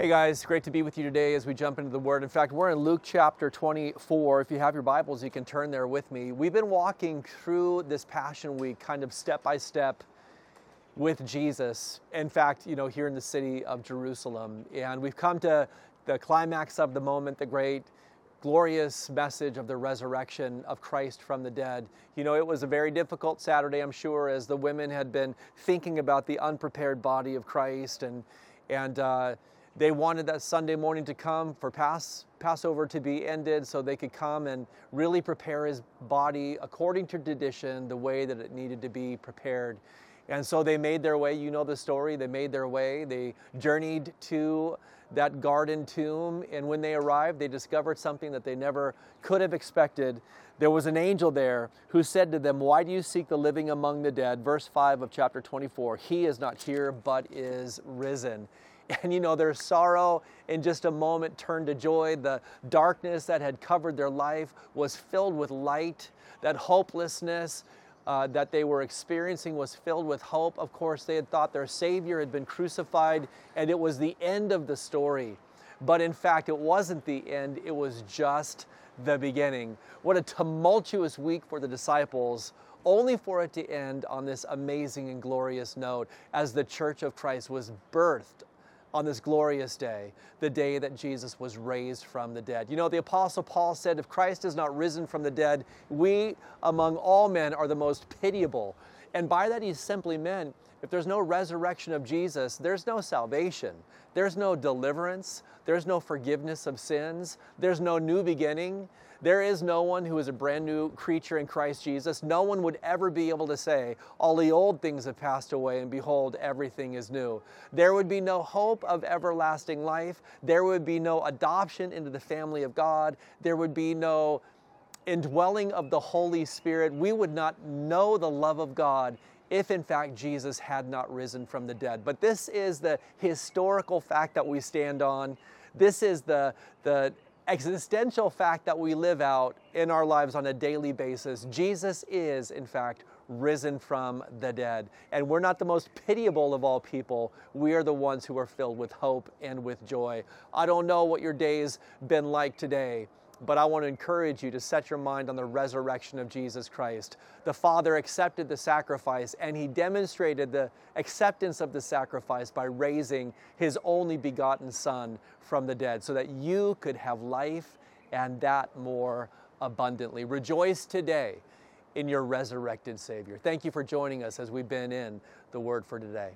Hey guys, great to be with you today as we jump into the Word. In fact, we're in Luke chapter 24. If you have your Bibles, you can turn there with me. We've been walking through this Passion Week kind of step by step with Jesus. In fact, you know, here in the city of Jerusalem. And we've come to the climax of the moment, the great glorious message of the resurrection of Christ from the dead. You know, it was a very difficult Saturday, I'm sure, as the women had been thinking about the unprepared body of Christ and and uh, they wanted that Sunday morning to come for Pass, Passover to be ended so they could come and really prepare his body according to tradition, the way that it needed to be prepared. And so they made their way, you know the story, they made their way. They journeyed to that garden tomb, and when they arrived, they discovered something that they never could have expected. There was an angel there who said to them, Why do you seek the living among the dead? Verse 5 of chapter 24 He is not here, but is risen. And you know, their sorrow in just a moment turned to joy. The darkness that had covered their life was filled with light. That hopelessness uh, that they were experiencing was filled with hope. Of course, they had thought their Savior had been crucified and it was the end of the story. But in fact, it wasn't the end, it was just the beginning. What a tumultuous week for the disciples only for it to end on this amazing and glorious note as the Church of Christ was birthed on this glorious day, the day that Jesus was raised from the dead. You know, the Apostle Paul said, If Christ is not risen from the dead, we among all men are the most pitiable. And by that, he simply meant if there's no resurrection of Jesus, there's no salvation, there's no deliverance, there's no forgiveness of sins, there's no new beginning. There is no one who is a brand new creature in Christ Jesus. No one would ever be able to say, All the old things have passed away, and behold, everything is new. There would be no hope of everlasting life. There would be no adoption into the family of God. There would be no indwelling of the Holy Spirit. We would not know the love of God if in fact Jesus had not risen from the dead. But this is the historical fact that we stand on. This is the, the existential fact that we live out in our lives on a daily basis. Jesus is, in fact, risen from the dead. And we're not the most pitiable of all people. We are the ones who are filled with hope and with joy. I don't know what your day's been like today but I want to encourage you to set your mind on the resurrection of Jesus Christ. The Father accepted the sacrifice and He demonstrated the acceptance of the sacrifice by raising His only begotten Son from the dead so that you could have life and that more abundantly. Rejoice today in your resurrected Savior. Thank you for joining us as we've been in the Word for today.